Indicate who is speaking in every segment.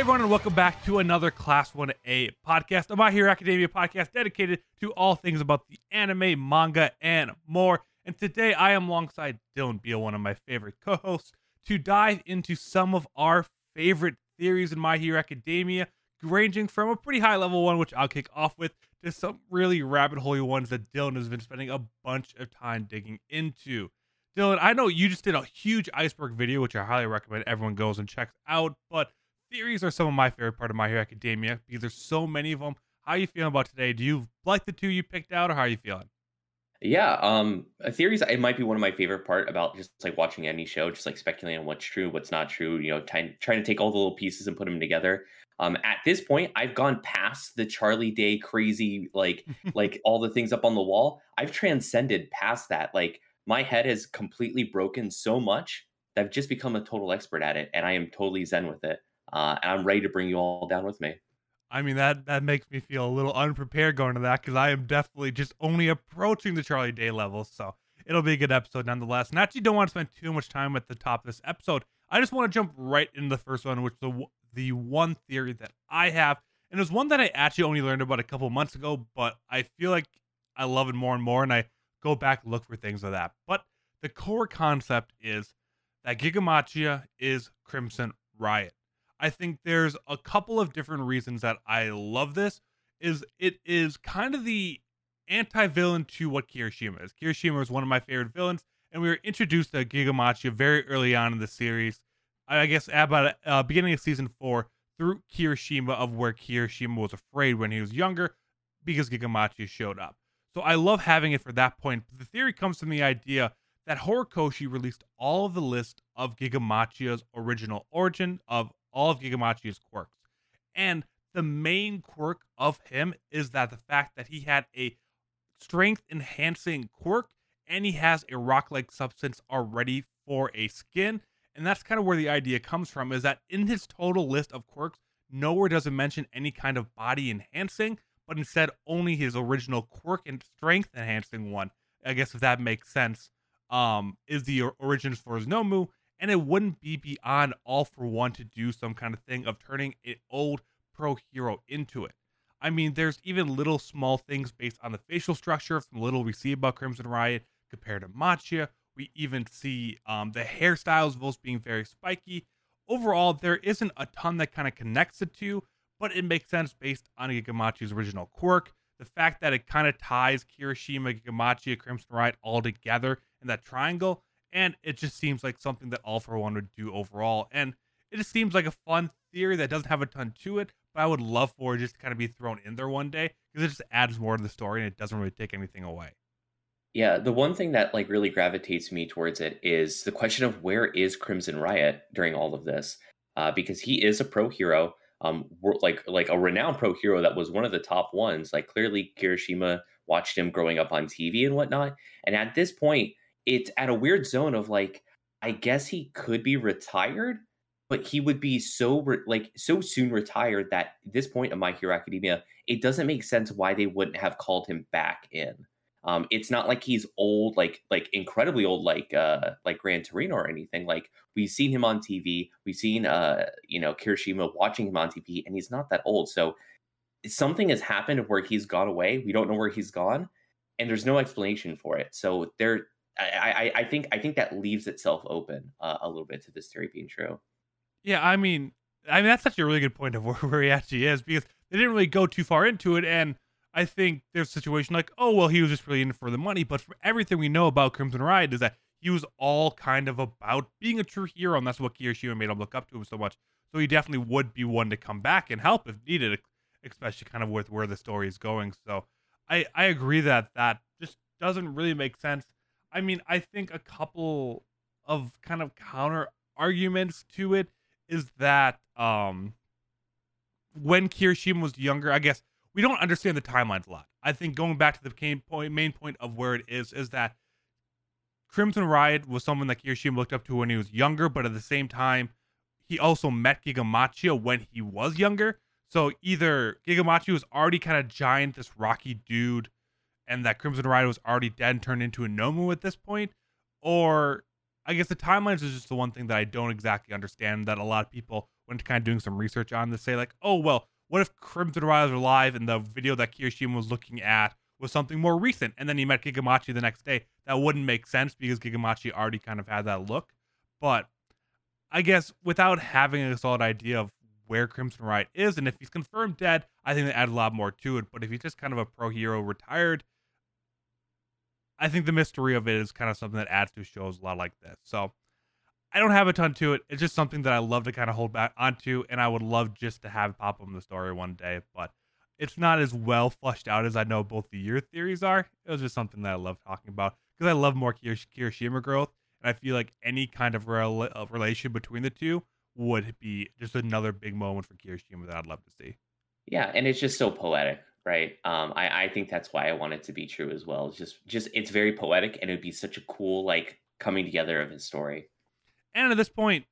Speaker 1: Hey everyone, and welcome back to another Class 1A podcast, a My Hero Academia podcast dedicated to all things about the anime, manga, and more. And today I am alongside Dylan Beal, one of my favorite co-hosts, to dive into some of our favorite theories in My Hero Academia, ranging from a pretty high level one, which I'll kick off with, to some really rabbit hole ones that Dylan has been spending a bunch of time digging into. Dylan, I know you just did a huge iceberg video, which I highly recommend everyone goes and checks out, but theories are some of my favorite part of My Hero Academia because there's so many of them. How are you feeling about today? Do you like the two you picked out, or how are you feeling?
Speaker 2: Yeah, um, theories. It might be one of my favorite part about just like watching any show, just like speculating on what's true, what's not true. You know, trying trying to take all the little pieces and put them together. Um, at this point, I've gone past the Charlie Day crazy, like like all the things up on the wall. I've transcended past that. Like my head has completely broken so much that I've just become a total expert at it, and I am totally zen with it uh, and I'm ready to bring you all down with me.
Speaker 1: I mean that that makes me feel a little unprepared going to that because I am definitely just only approaching the Charlie Day level, so it'll be a good episode nonetheless. And actually, don't want to spend too much time at the top of this episode. I just want to jump right into the first one, which the the one theory that I have, and it was one that I actually only learned about a couple months ago, but I feel like I love it more and more, and I go back look for things like that. But the core concept is that Gigamachia is Crimson Riot. I think there's a couple of different reasons that I love this. Is it is kind of the anti-villain to what Kirishima is. Kirishima is one of my favorite villains, and we were introduced to Gigamachi very early on in the series. I guess about uh, beginning of season four through Kirishima of where Kirishima was afraid when he was younger because Gigamachi showed up. So I love having it for that point. The theory comes from the idea that Horikoshi released all of the list of Gigamachi's original origin of all of Gigamachi's quirks. And the main quirk of him is that the fact that he had a strength enhancing quirk and he has a rock like substance already for a skin. And that's kind of where the idea comes from is that in his total list of quirks, nowhere does it mention any kind of body enhancing, but instead only his original quirk and strength enhancing one. I guess if that makes sense, um, is the origins for his Nomu and it wouldn't be beyond all for one to do some kind of thing of turning an old pro hero into it. I mean, there's even little small things based on the facial structure from little we see about Crimson Riot compared to Machia. We even see um, the hairstyles both being very spiky. Overall, there isn't a ton that kind of connects the two, but it makes sense based on Gigamachi's original quirk. The fact that it kind of ties Kirishima, Gigamachi, Crimson Riot all together in that triangle and it just seems like something that All for One would do overall. And it just seems like a fun theory that doesn't have a ton to it, but I would love for it just to kind of be thrown in there one day because it just adds more to the story and it doesn't really take anything away.
Speaker 2: Yeah, the one thing that like really gravitates me towards it is the question of where is Crimson Riot during all of this, uh, because he is a pro hero, um, like like a renowned pro hero that was one of the top ones. Like clearly, Kirishima watched him growing up on TV and whatnot, and at this point, it's at a weird zone of like I guess he could be retired, but he would be so re- like so soon retired that this point of My Hero Academia, it doesn't make sense why they wouldn't have called him back in. Um, it's not like he's old, like like incredibly old, like uh like Gran Torino or anything. Like we've seen him on TV, we've seen uh you know Kirishima watching him on TV, and he's not that old. So something has happened where he's gone away. We don't know where he's gone, and there's no explanation for it. So there I, I, think I think that leaves itself open uh, a little bit to this theory being true.
Speaker 1: Yeah, I mean, I mean that's such a really good point of where, where he actually is because they didn't really go too far into it, and I think there's a situation like, oh well, he was just really in for the money, but from everything we know about Crimson Riot is that he was all kind of about being a true hero, and that's what Kirishima made him look up to him so much. So he definitely would be one to come back and help if needed, especially kind of with where the story is going. So I I agree that that just doesn't really make sense I mean, I think a couple of kind of counter arguments to it is that um when Kirishima was younger, I guess we don't understand the timelines a lot. I think going back to the main point, main point of where it is, is that Crimson Riot was someone that Kirishima looked up to when he was younger, but at the same time, he also met Gigamachia when he was younger. So either Gigamachia was already kind of giant, this rocky dude and that Crimson Riot was already dead and turned into a Nomu at this point, or I guess the timelines is just the one thing that I don't exactly understand that a lot of people when kind of doing some research on to say like, oh well, what if Crimson Riot was alive and the video that Kirishima was looking at was something more recent, and then he met Gigamachi the next day? That wouldn't make sense because Gigamachi already kind of had that look. But I guess without having a solid idea of where Crimson Riot is, and if he's confirmed dead, I think they add a lot more to it. But if he's just kind of a pro hero retired, I think the mystery of it is kind of something that adds to shows a lot like this. So I don't have a ton to it. It's just something that I love to kind of hold back onto, and I would love just to have pop up in the story one day. But it's not as well flushed out as I know both the year theories are. It was just something that I love talking about because I love more Kirishima growth, and I feel like any kind of rel- uh, relation between the two would be just another big moment for Kirishima that I'd love to see.
Speaker 2: Yeah, and it's just so poetic, right? Um, I, I think that's why I want it to be true as well. It's just just it's very poetic, and it would be such a cool like coming together of his story.
Speaker 1: And at this point,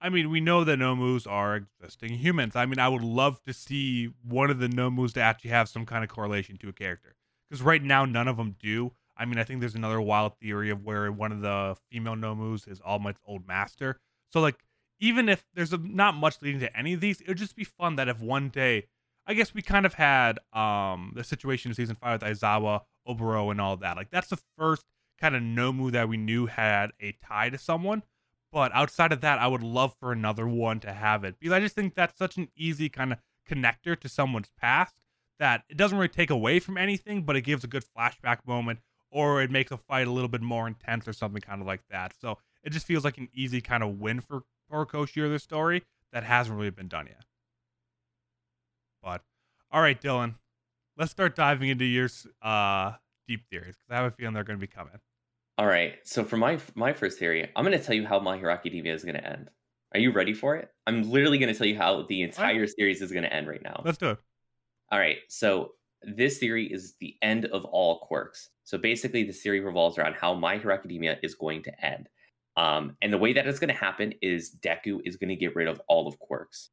Speaker 1: I mean, we know that Nomus are existing humans. I mean, I would love to see one of the Nomus to actually have some kind of correlation to a character. Because right now, none of them do. I mean, I think there's another wild theory of where one of the female Nomus is All Might's old master. So, like, even if there's a, not much leading to any of these, it would just be fun that if one day, I guess we kind of had um the situation in season five with Aizawa, Oboro, and all that. Like, that's the first kind of Nomu that we knew had a tie to someone. But outside of that, I would love for another one to have it because I just think that's such an easy kind of connector to someone's past that it doesn't really take away from anything, but it gives a good flashback moment or it makes a fight a little bit more intense or something kind of like that. So it just feels like an easy kind of win for Horikoshi or the story that hasn't really been done yet. All right, Dylan, let's start diving into your uh, deep theories because I have a feeling they're going to be coming.
Speaker 2: All right. So for my my first theory, I'm going to tell you how My Hero Academia is going to end. Are you ready for it? I'm literally going to tell you how the entire right. series is going to end right now.
Speaker 1: Let's do it.
Speaker 2: All right. So this theory is the end of all quirks. So basically, the theory revolves around how My Hero Academia is going to end. Um, and the way that it's going to happen is Deku is going to get rid of all of quirks.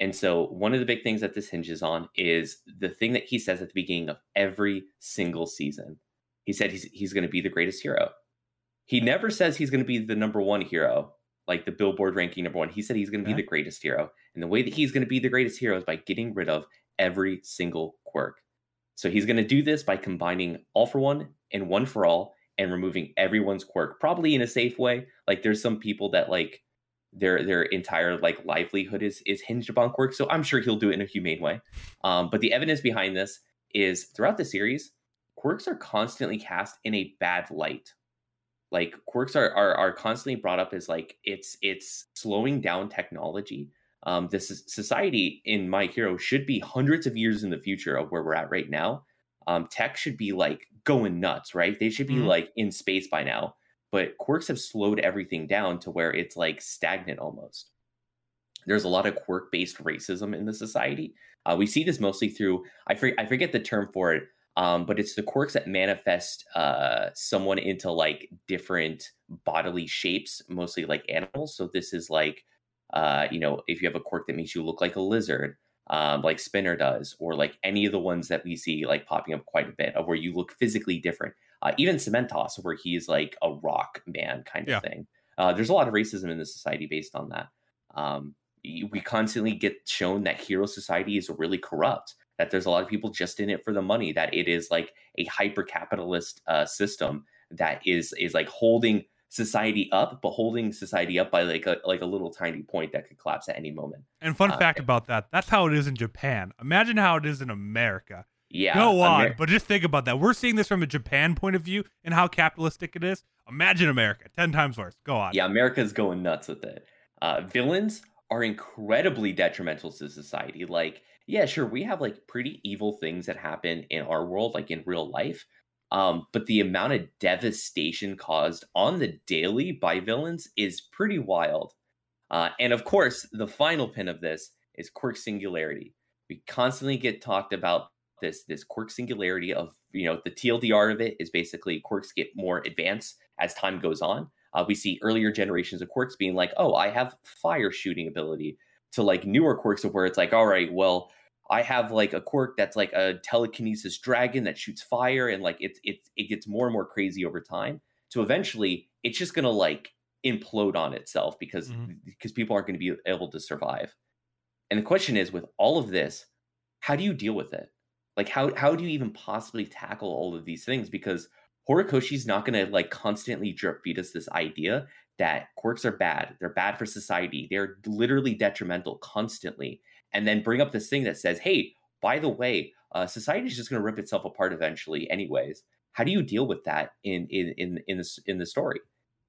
Speaker 2: And so, one of the big things that this hinges on is the thing that he says at the beginning of every single season he said he's he's going to be the greatest hero. He never says he's going to be the number one hero, like the Billboard ranking number one. He said he's going to be the greatest hero, and the way that he's going to be the greatest hero is by getting rid of every single quirk. So he's going to do this by combining all for one and one for all, and removing everyone's quirk, probably in a safe way. Like there's some people that like their their entire like livelihood is is hinged upon quirks. so I'm sure he'll do it in a humane way. Um, but the evidence behind this is throughout the series, quirks are constantly cast in a bad light like quirks are, are are constantly brought up as like it's it's slowing down technology um this society in my hero should be hundreds of years in the future of where we're at right now um tech should be like going nuts right they should be mm-hmm. like in space by now but quirks have slowed everything down to where it's like stagnant almost there's a lot of quirk based racism in the society uh, we see this mostly through I, for, I forget the term for it um, but it's the quirks that manifest uh, someone into like different bodily shapes, mostly like animals. So this is like, uh, you know, if you have a quirk that makes you look like a lizard, um, like Spinner does, or like any of the ones that we see like popping up quite a bit, of where you look physically different. Uh, even Cementoss, where he's like a rock man kind of yeah. thing. Uh, there's a lot of racism in the society based on that. Um, we constantly get shown that hero society is really corrupt that there's a lot of people just in it for the money that it is like a hyper capitalist uh, system that is is like holding society up but holding society up by like a like a little tiny point that could collapse at any moment
Speaker 1: and fun uh, fact about that that's how it is in japan imagine how it is in america yeah go on Amer- but just think about that we're seeing this from a japan point of view and how capitalistic it is imagine america 10 times worse go on
Speaker 2: yeah america's going nuts with it uh, villains are incredibly detrimental to society like yeah, sure, we have like pretty evil things that happen in our world, like in real life. Um, but the amount of devastation caused on the daily by villains is pretty wild. Uh, and of course, the final pin of this is quirk singularity. We constantly get talked about this this quirk singularity of you know the TLDR of it is basically quirks get more advanced as time goes on. Uh, we see earlier generations of quirks being like, oh, I have fire shooting ability, to like newer quirks of where it's like, all right, well, I have like a quirk that's like a telekinesis dragon that shoots fire, and like it's it it gets more and more crazy over time. So eventually, it's just gonna like implode on itself because
Speaker 1: Mhm.
Speaker 2: because people aren't going to be able to survive. And the question is, with all of this, how do you deal with it? Like, how how do you even possibly tackle all of these things? Because Horikoshi's not going to like constantly drip feed us this idea that quirks are bad. They're bad for society. They're literally detrimental constantly, and then bring up this thing that says, "Hey, by the way, uh, society is just going to rip itself apart eventually, anyways." How do you deal with that in in in in the in the story?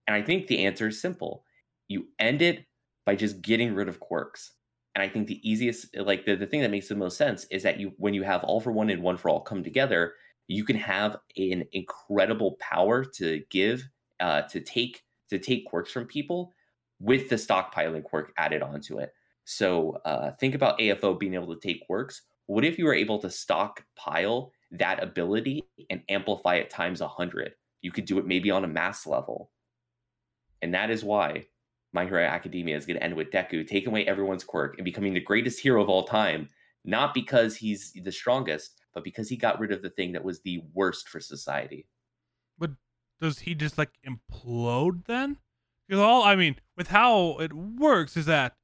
Speaker 2: And I think the answer is simple. You end it by just getting rid of quirks. And I think the easiest, like the, the thing that makes the most sense is that you when you have all for one and one for all come together, you can have an incredible power to give, uh, to take to take quirks from people with the stockpiling quirk added onto it. So uh, think about AFO being able to take quirks. What if you were able to stockpile that ability and amplify it times a hundred? You could do it maybe on a mass level. And that is why My Hero Academia is going to end with Deku taking away everyone's quirk and becoming the greatest hero of all time, not because he's the strongest, but because he got rid of the thing that was the worst for society.
Speaker 1: But does he just like implode then? Because all I mean, with how it works is that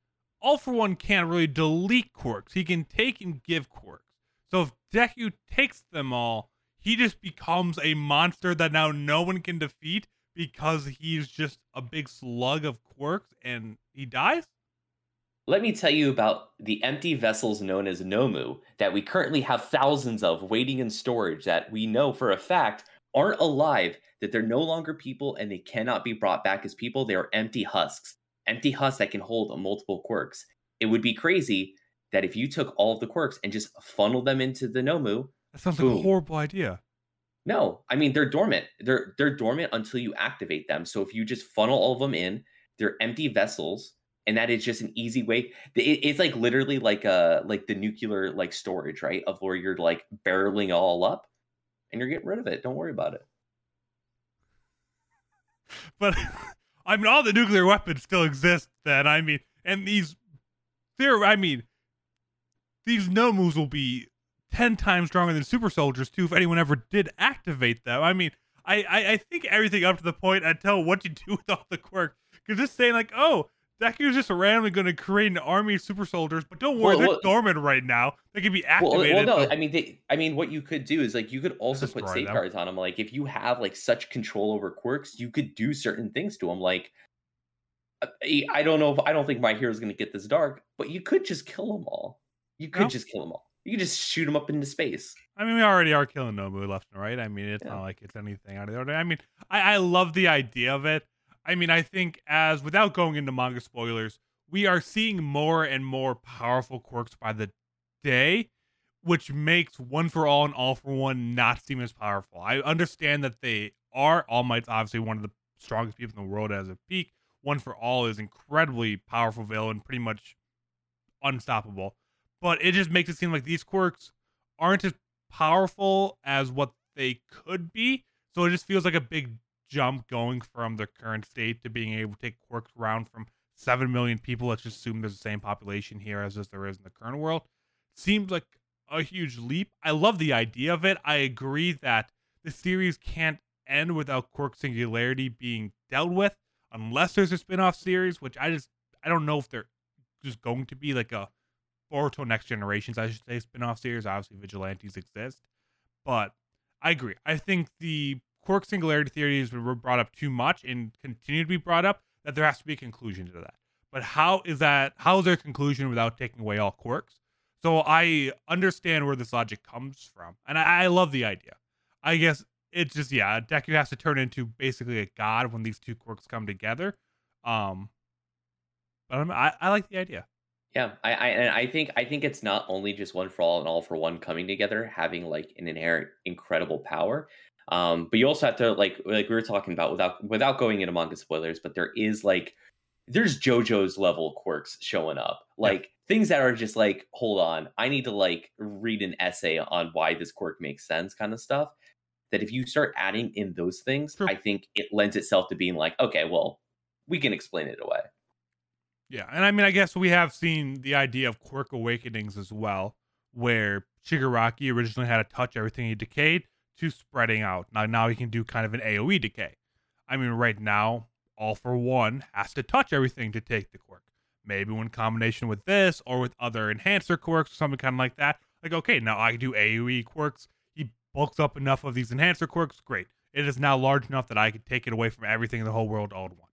Speaker 1: all for one can't really delete quirks. He can take and give quirks. So if Deku takes them all, he just becomes a monster that now no one can defeat because he's just a big slug of quirks and he dies.
Speaker 2: Let me tell you about the empty vessels known as Nomu that we currently have thousands of waiting in storage that we know for a fact aren't alive, that they're no longer people and they cannot be brought back as people. They are empty husks, empty husks that can hold multiple quirks. It would be crazy that if you took all of the quirks and just funneled them into the Nomu,
Speaker 1: That sounds like a horrible idea.
Speaker 2: No, I mean they're dormant. They're they're dormant until you activate them. So if you just funnel all of them in, they're empty vessels, and that is just an easy way. it- it's like literally like uh like the nuclear like storage, right? Of where you're like barreling all up, and you're getting rid of it. Don't worry about it.
Speaker 1: But I mean, all the nuclear weapons still exist. Then I mean, and these, there. I mean, these Nomus will be ten times stronger than super soldiers too. If anyone ever did activate them, I mean, I I, I think everything up to the point until what you do with all the quirks. Because just saying like, oh. Deku's just randomly going to create an army of super soldiers, but don't worry,
Speaker 2: Well,
Speaker 1: they're
Speaker 2: well-
Speaker 1: dormant right now. They can be activated.
Speaker 2: well, no,
Speaker 1: but-
Speaker 2: I mean, they, I mean, what you could do is like you could also put
Speaker 1: destroy them.
Speaker 2: safeguards on them. Like if you have like such control over quirks, you could do certain things to them. Like uh, I I don't know if I don't think my hero's going to get this dark, but you could just kill them all. You could
Speaker 1: No.
Speaker 2: just kill them all. You could just shoot them up into space.
Speaker 1: I mean, we already are killing Nomu left and right. I mean, it's
Speaker 2: Yeah.
Speaker 1: not like it's anything out of the ordinary. I mean, I, I love the idea of it. I mean, I think as without going into manga spoilers, we are seeing more and more powerful quirks by the day, which makes One for All and All for One not seem as powerful. I understand that they are. All Might's obviously one of the strongest people in the world as a peak. One for All is incredibly powerful villain, pretty much unstoppable. But it just makes it seem like these quirks aren't as powerful as what they could be. So it just feels like a big jump going from their current state to being able to take quirks around from 7 million people. Let's just assume there's the same population here as as there is in the current world. Seems like a huge leap. I love the idea of it. I agree that the series can't end without quirk singularity being dealt with unless there's a spin-off series, which I just I don't know if they're just going to be like a Boruto Next Generations, I should say, spin-off series. Obviously, vigilantes exist, but I agree. I think the quirk singularity theories were brought up too much and continue to be brought up. That there has to be a conclusion to that. But how is that? How is there a conclusion without taking away all quirks? So I understand where this logic comes from, and I, I love the idea. I guess it's just yeah, Deku has to turn into basically a god when these two quirks come together. Um, but I'm, I I like the idea.
Speaker 2: Yeah, I, I and I think I think it's not only just one for all and all for one coming together, having like an inherent incredible power. Um, but you also have to like like we were talking about without without going into manga spoilers, but there is like there's JoJo's level quirks showing up. Like things that are just like, hold on, I need to like read an essay on why this quirk makes sense kind of stuff. That if you start adding in those things,
Speaker 1: True.
Speaker 2: I think it lends itself to being like, okay, well, we can explain it away.
Speaker 1: Yeah, and I mean, I guess we have seen the idea of quirk awakenings as well, where Shigaraki originally had to touch everything he decayed to spreading out. Now, now he can do kind of an AOE decay. I mean, right now, All for One has to touch everything to take the quirk. Maybe in combination with this or with other enhancer quirks or something kind of like that. Like, okay, now I do AoE quirks. He bulks up enough of these enhancer quirks. Great. It is now large enough that I can take it away from everything in the whole world all at once.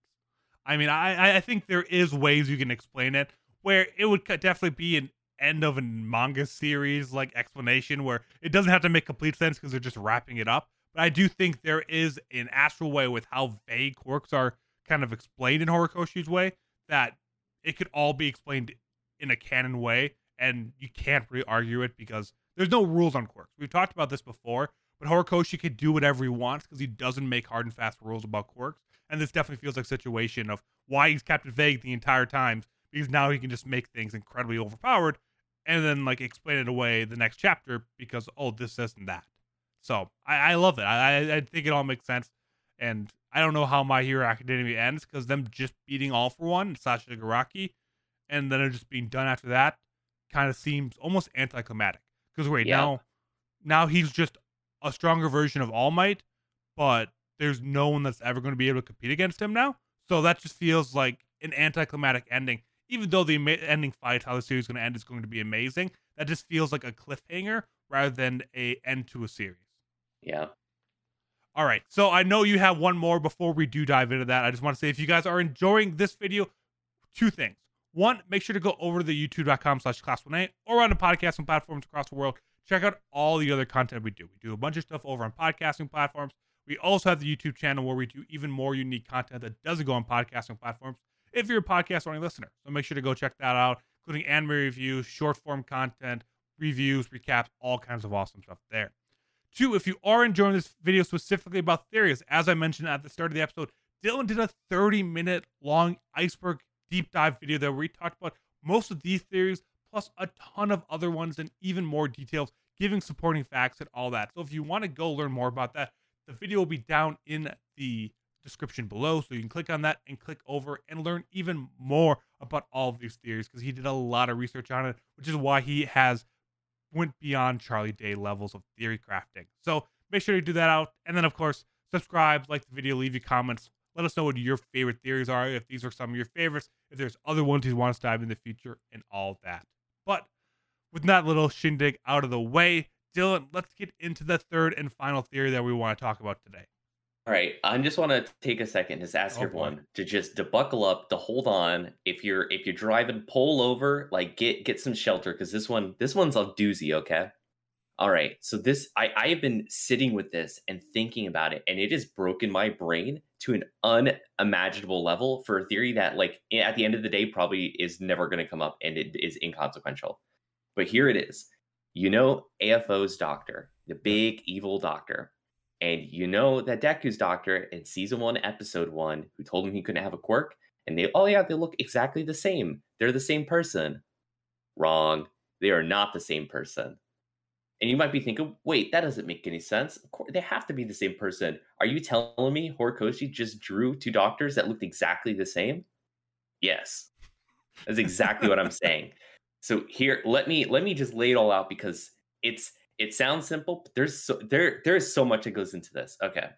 Speaker 1: I mean, I I think there is ways you can explain it where it would definitely be an end of a manga series like explanation where it doesn't have to make complete sense because they're just wrapping it up. But I do think there is an astral way with how vague quirks are kind of explained in Horikoshi's way that it could all be explained in a canon way, and you can't really argue it because there's no rules on quirks. We've talked about this before, but Horikoshi could do whatever he wants because he doesn't make hard and fast rules about quirks. And this definitely feels like a situation of why he's kept it vague the entire time because now he can just make things incredibly overpowered and then like explain it away the next chapter because oh this this and that. So i, I love it. I, I think it all makes sense. And i don't know how my hero academia ends because them just beating all for one Shigaraki and then it just being done after that kind of seems almost anticlimactic. Because wait yeah. now now he's just a stronger version of all might but there's no one that's ever going to be able to compete against him now so that just feels like an anticlimactic ending even though the ending fight, how the series is going to end, is going to be amazing, that just feels like a cliffhanger rather than a end to a series.
Speaker 2: Yeah.
Speaker 1: All right. So I know you have one more before we do dive into that. I just want to say if you guys are enjoying this video, two things. One, make sure to go over to the youtube.com slash class1a or on the podcasting platforms across the world. Check out all the other content we do. We do a bunch of stuff over on podcasting platforms. We also have the YouTube channel where we do even more unique content that doesn't go on podcasting platforms if you're a podcast only listener. So make sure to go check that out, including anime reviews, short form content, reviews, recaps, all kinds of awesome stuff there. Two, if you are enjoying this video specifically about theories, as I mentioned at the start of the episode, Dylan did a 30 minute long iceberg deep dive video that we talked about most of these theories, plus a ton of other ones and even more details, giving supporting facts and all that. So if you want to go learn more about that, the video will be down in the description below. So you can click on that and click over and learn even more about all of these theories because he did a lot of research on it, which is why he has went beyond Charlie Day levels of theory crafting. So make sure to do that out. And then, of course, subscribe, like the video, leave your comments. Let us know what your favorite theories are, if these are some of your favorites, if there's other ones you want us to dive in the future, and all that. But with that little shindig out of the way, Dylan, let's get into the third and final theory that we want to talk about today.
Speaker 2: All right, I just want to take a second to ask oh, everyone boy. to just to buckle up, to hold on. If you're if you're driving, pull over, like get get some shelter because this one this one's a doozy. Okay. All right, so this I I have been sitting with this and thinking about it, and it has broken my brain to an unimaginable level for a theory that like at the end of the day probably is never going to come up and it is inconsequential. But here it is. You know AFO's doctor, the big evil doctor and you know that Deku's doctor in season one, episode one, who told him he couldn't have a quirk, and they, oh yeah, they look exactly the same. They're the same person. Wrong. They are not the same person. And you might be thinking, wait, that doesn't make any sense. Of course, they have to be the same person. Are you telling me Horikoshi just drew two doctors that looked exactly the same? Yes. That's exactly what I'm saying. So here, let me let me just lay it all out because it's it sounds simple, but there's so there there is so much that goes into this. Okay.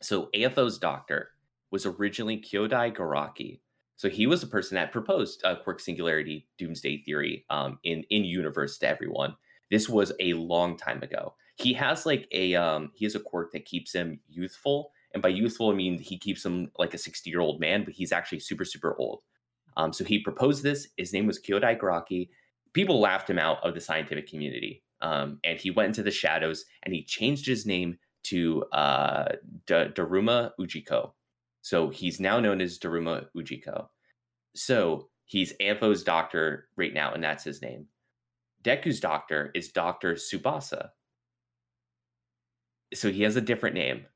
Speaker 2: So AFO's doctor was originally Kyudai Garaki. So he was the person that proposed uh, quirk singularity doomsday theory um, in in universe to everyone. This was a long time ago. He has like a um, he has a quirk that keeps him youthful, and by youthful I mean he keeps him like a sixty year old man, but he's actually super super old. Um, so he proposed this. His name was Kyudai Garaki. People laughed him out of the scientific community. Um, and he went into the shadows and he changed his name to uh, D- Daruma Ujiko. So he's now known as Daruma Ujiko. So he's AFO's doctor right now, and that's his name. Deku's doctor is Dr. Tsubasa. So he has a different name.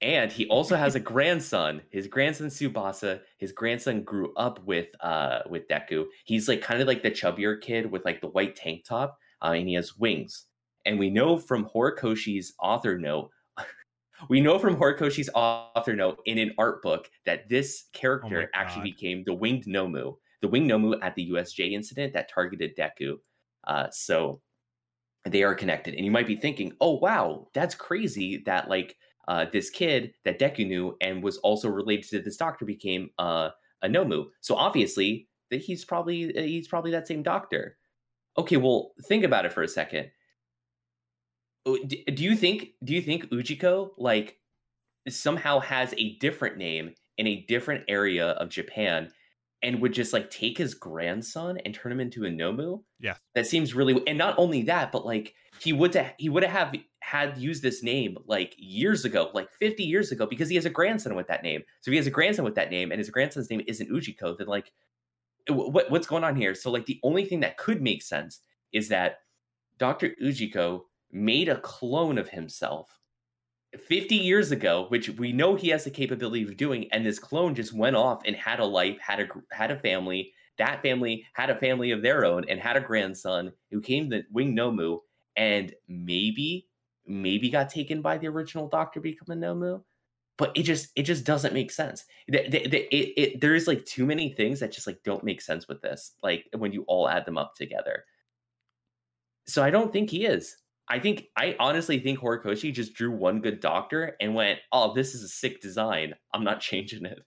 Speaker 2: And he also has a grandson. His grandson Tsubasa. His grandson grew up with uh with Deku. He's like kind of like the chubbier kid with like the white tank top uh, and he has wings. And we know from Horikoshi's author note, we know from Horikoshi's author note in an art book that this oh character oh actually became the winged Nomu, the winged Nomu at the USJ incident that targeted Deku. Uh, so they are connected. And you might be thinking, oh, wow, that's crazy that like uh, this kid that Deku knew and was also related to this doctor became uh, a Nomu. So obviously, that he's probably uh, he's probably that same doctor. Okay, well, think about it for a second. Do you think do you think Ujiko like somehow has a different name in a different area of Japan and would just like take his grandson and turn him into a Nomu?
Speaker 1: Yeah.
Speaker 2: That seems really and not only that, but like he would have he would have had used this name like years ago, like 50 years ago, because he has a grandson with that name. So if he has a grandson with that name and his grandson's name isn't Ujiko, then like uh, what, what's going on here? So like the only thing that could make sense is that Dr. Ujiko made a clone of himself 50 years ago, which we know he has the capability of doing, and this clone just went off and had a life, had a had a family. That family had a family of their own and had a grandson who came the Wing Nomu, and maybe maybe got taken by the original Doctor become a Nomu. But it just it just doesn't make sense. It, it, it, it, there is like too many things that just like don't make sense with this. Like when you all add them up together. So I don't think he is. I think I honestly think Horikoshi just drew one good doctor and went, "Oh, this is a sick design. I'm not changing it."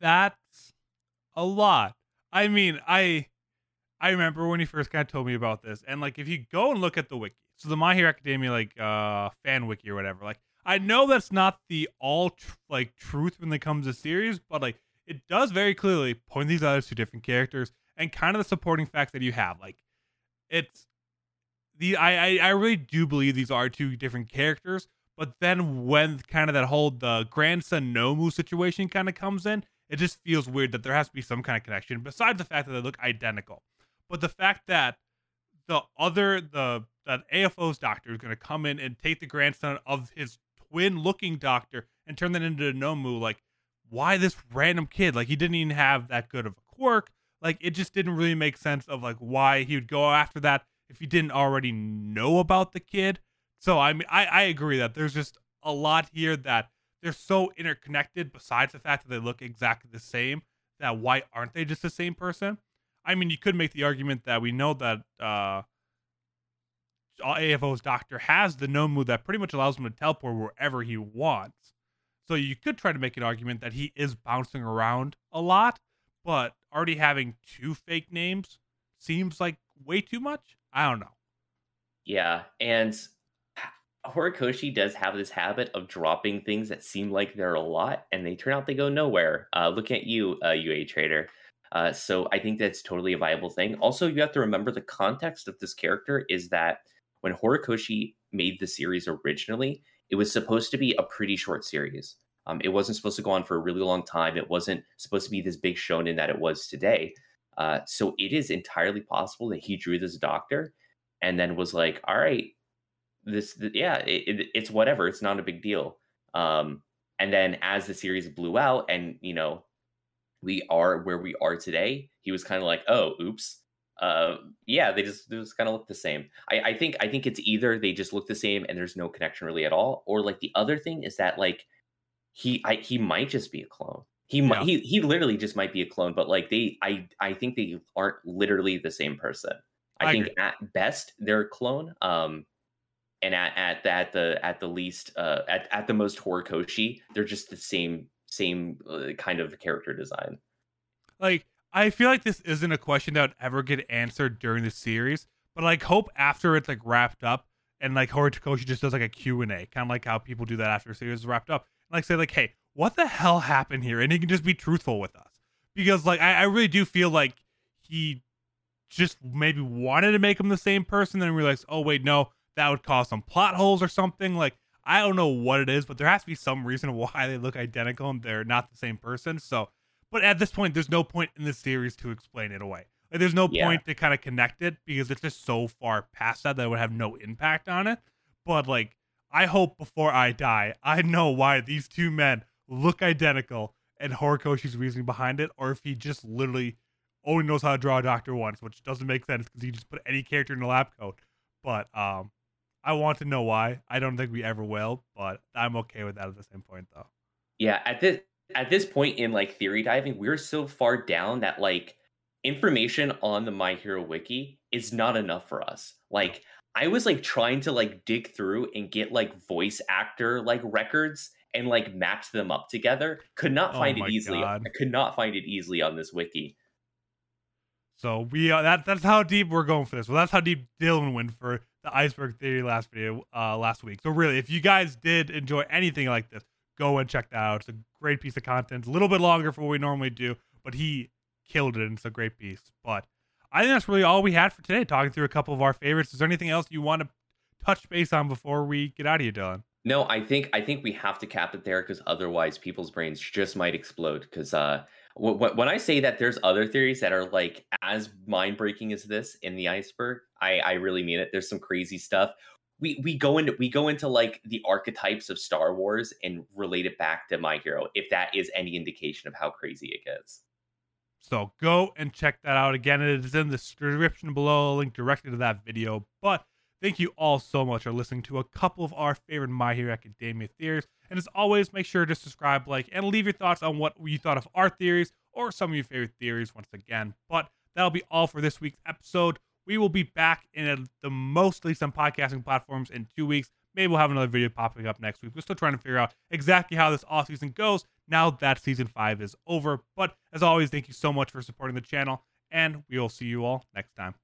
Speaker 1: That's a lot. I mean, I I remember when he first kind of told me about this, and like if you go and look at the wiki, so the My Hero Academia like uh fan wiki or whatever, like I know that's not the all tr- like truth when it comes to series, but like it does very clearly point these out two different characters and kind of the supporting facts that you have. Like it's the I, I I really do believe these are two different characters. But then when kind of that whole the grandson Nomu situation kind of comes in, it just feels weird that there has to be some kind of connection besides the fact that they look identical. But the fact that the other the that AFO's doctor is going to come in and take the grandson of his twin looking doctor and turn that into a Nomu, like why this random kid? Like he didn't even have that good of a quirk. Like it just didn't really make sense of like why he would go after that if you didn't already know about the kid. So I mean, I, I agree that there's just a lot here that they're so interconnected. Besides the fact that they look exactly the same, that why aren't they just the same person? I mean, you could make the argument that we know that uh, AFO's doctor has the Nomu that pretty much allows him to teleport wherever he wants. So you could try to make an argument that he is bouncing around a lot, but already having two fake names seems like way too much. I don't know.
Speaker 2: Yeah, and Horikoshi does have this habit of dropping things that seem like they're a lot, and they turn out they go nowhere. Uh, look at you, uh, UA trader. Uh, so I think that's totally a viable thing. Also, you have to remember the context of this character is that when Horikoshi made the series originally, it was supposed to be a pretty short series. Um, it wasn't supposed to go on for a really long time. It wasn't supposed to be this big shonen that it was today. Uh, so it is entirely possible that he drew this doctor and then was like, all right, this, th- yeah, it, it, it's whatever. It's not a big deal. Um, and then as the series blew out and, you know, we are where we are today, he was kind of like, oh, oops. Uh, yeah, they just, just kind of look the same. I, I think, I think it's either they just look the same and there's no connection really at all. Or like the other thing is that like he, I, he might just be a clone. He might, he he literally just might be a clone, but like they, I I think they aren't literally the same person. I, I think agree. at best they're a clone. Um, and at at the, at the at the least, uh, at at the most Horikoshi, they're just the same same uh, kind of character design.
Speaker 1: Like I feel like this isn't a question that would ever get answered during the series, but like hope after it's like wrapped up and like Horikoshi just does like a Q and A, kind of like how people do that after a series is wrapped up. Like say like, hey, what the hell happened here? And he can just be truthful with us. Because like I, I really do feel like he just maybe wanted to make him the same person, then realized, oh wait, no, that would cause some plot holes or something. Like I don't know what it is, but there has to be some reason why they look identical and they're not the same person. So, but at this point, there's no point in the series to explain it away. Like, there's no yeah. point to kind of connect it because it's just so far past that that it would have no impact on it. But like, I hope before I die, I know why these two men look identical and Horikoshi's reasoning behind it, or if he just literally only knows how to draw a doctor once, which doesn't make sense because he just put any character in a lab coat. But um, I want to know why. I don't think we ever will, but I'm okay with that at the same point, though.
Speaker 2: Yeah, at this at this point in like theory diving, we're so far down that like information on the My Hero Wiki is not enough for us. Like I was like trying to like dig through and get like voice actor like records and like match them up together. Could not
Speaker 1: Oh
Speaker 2: find
Speaker 1: my
Speaker 2: it easily.
Speaker 1: God.
Speaker 2: I could not find it easily on this wiki.
Speaker 1: So we uh, that that's how deep we're going for this. Well, that's how deep Dylan went for the iceberg theory last video uh last week. So really, if you guys did enjoy anything like this, go and check that out. It's a great piece of content. It's a little bit longer for what we normally do, but he killed it and it's a great piece. But I think that's really all we had for today, talking through a couple of our favorites. Is there anything else you want to touch base on before we get out of here, Dylan?
Speaker 2: No, I think I think we have to cap it there because otherwise people's brains just might explode. Because uh, w- w- when I say that there's other theories that are like as mind breaking as this in the iceberg, I I really mean it. There's some crazy stuff. We we go into we go into like the archetypes of Star Wars and relate it back to My Hero, if that is any indication of how crazy it gets.
Speaker 1: So go and check that out. Again, it is in the description below, a link directly to that video. But thank you all so much for listening to a couple of our favorite My Hero Academia theories. And as always, make sure to subscribe, like, and leave your thoughts on what you thought of our theories or some of your favorite theories once again. But that'll be all for this week's episode. We will be back in a, the mostly some podcasting platforms in two weeks. Maybe we'll have another video popping up next week. We're still trying to figure out exactly how this off season goes now that season five is over. But as always, thank you so much for supporting the channel, and we will see you all next time.